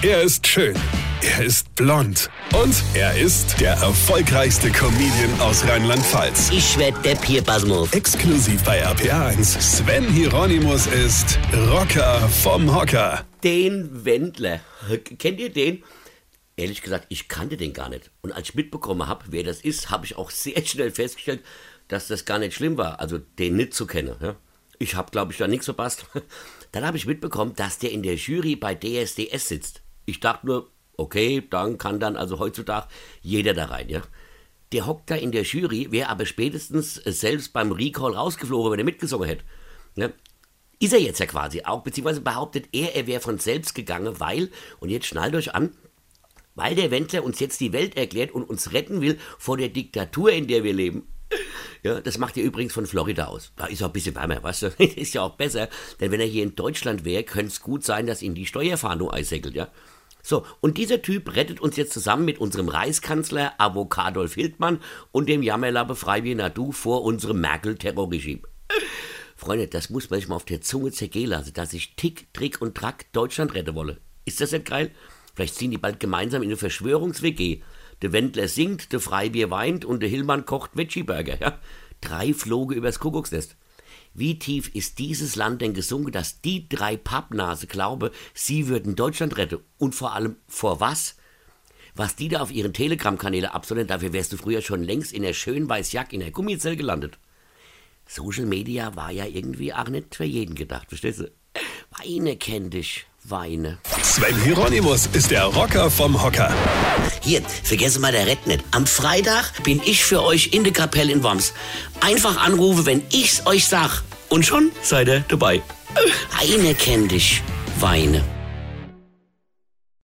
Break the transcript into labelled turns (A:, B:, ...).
A: Er ist schön. Er ist blond. Und er ist der erfolgreichste Comedian aus Rheinland-Pfalz.
B: Ich werd der Pierpasmus.
A: Exklusiv bei RPA1. Sven Hieronymus ist Rocker vom Hocker.
B: Den Wendler. Kennt ihr den? Ehrlich gesagt, ich kannte den gar nicht. Und als ich mitbekommen habe, wer das ist, habe ich auch sehr schnell festgestellt, dass das gar nicht schlimm war, also den nicht zu kennen. Ja? Ich habe, glaube ich, da nichts verpasst. Dann habe ich mitbekommen, dass der in der Jury bei DSDS sitzt. Ich dachte nur, okay, dann kann dann also heutzutage jeder da rein, ja. Der hockt da in der Jury, wäre aber spätestens selbst beim Recall rausgeflogen, wenn er mitgesungen hätte. Ja? Ist er jetzt ja quasi auch, beziehungsweise behauptet er, er wäre von selbst gegangen, weil, und jetzt schnallt euch an, weil der Wendler uns jetzt die Welt erklärt und uns retten will vor der Diktatur, in der wir leben. Ja, das macht er übrigens von Florida aus. Da ist auch ein bisschen wärmer, weißt du? ist ja auch besser, denn wenn er hier in Deutschland wäre, könnte es gut sein, dass ihn die Steuerfahndung einsäckelt, ja? So, und dieser Typ rettet uns jetzt zusammen mit unserem Reichskanzler Avocadolf Hildmann und dem Jammerlappe Freibier Nadu vor unserem Merkel-Terrorregime. Freunde, das muss man sich mal auf der Zunge zergehen lassen, dass ich Tick, Trick und Track Deutschland retten wolle. Ist das nicht geil? Vielleicht ziehen die bald gemeinsam in eine Verschwörungs-WG. Der Wendler singt, der Freibier weint und der Hillmann kocht Veggie-Burger. Ja? Drei Floge übers Kuckucksnest. Wie tief ist dieses Land denn gesunken, dass die drei Pappnase glaube, sie würden Deutschland retten? Und vor allem vor was? Was die da auf ihren Telegram-Kanäle absolvieren, dafür wärst du früher schon längst in der schönen Weißjack in der Gummizelle gelandet. Social Media war ja irgendwie auch nicht für jeden gedacht, verstehst du? Weine kenn dich, Weine.
A: Sven Hieronymus ist der Rocker vom Hocker.
B: Hier, vergessen mal der nicht. Am Freitag bin ich für euch in der Kapelle in Worms. Einfach anrufe, wenn ich's euch sag. Und schon seid ihr dabei. Eine kenn dich, Weine.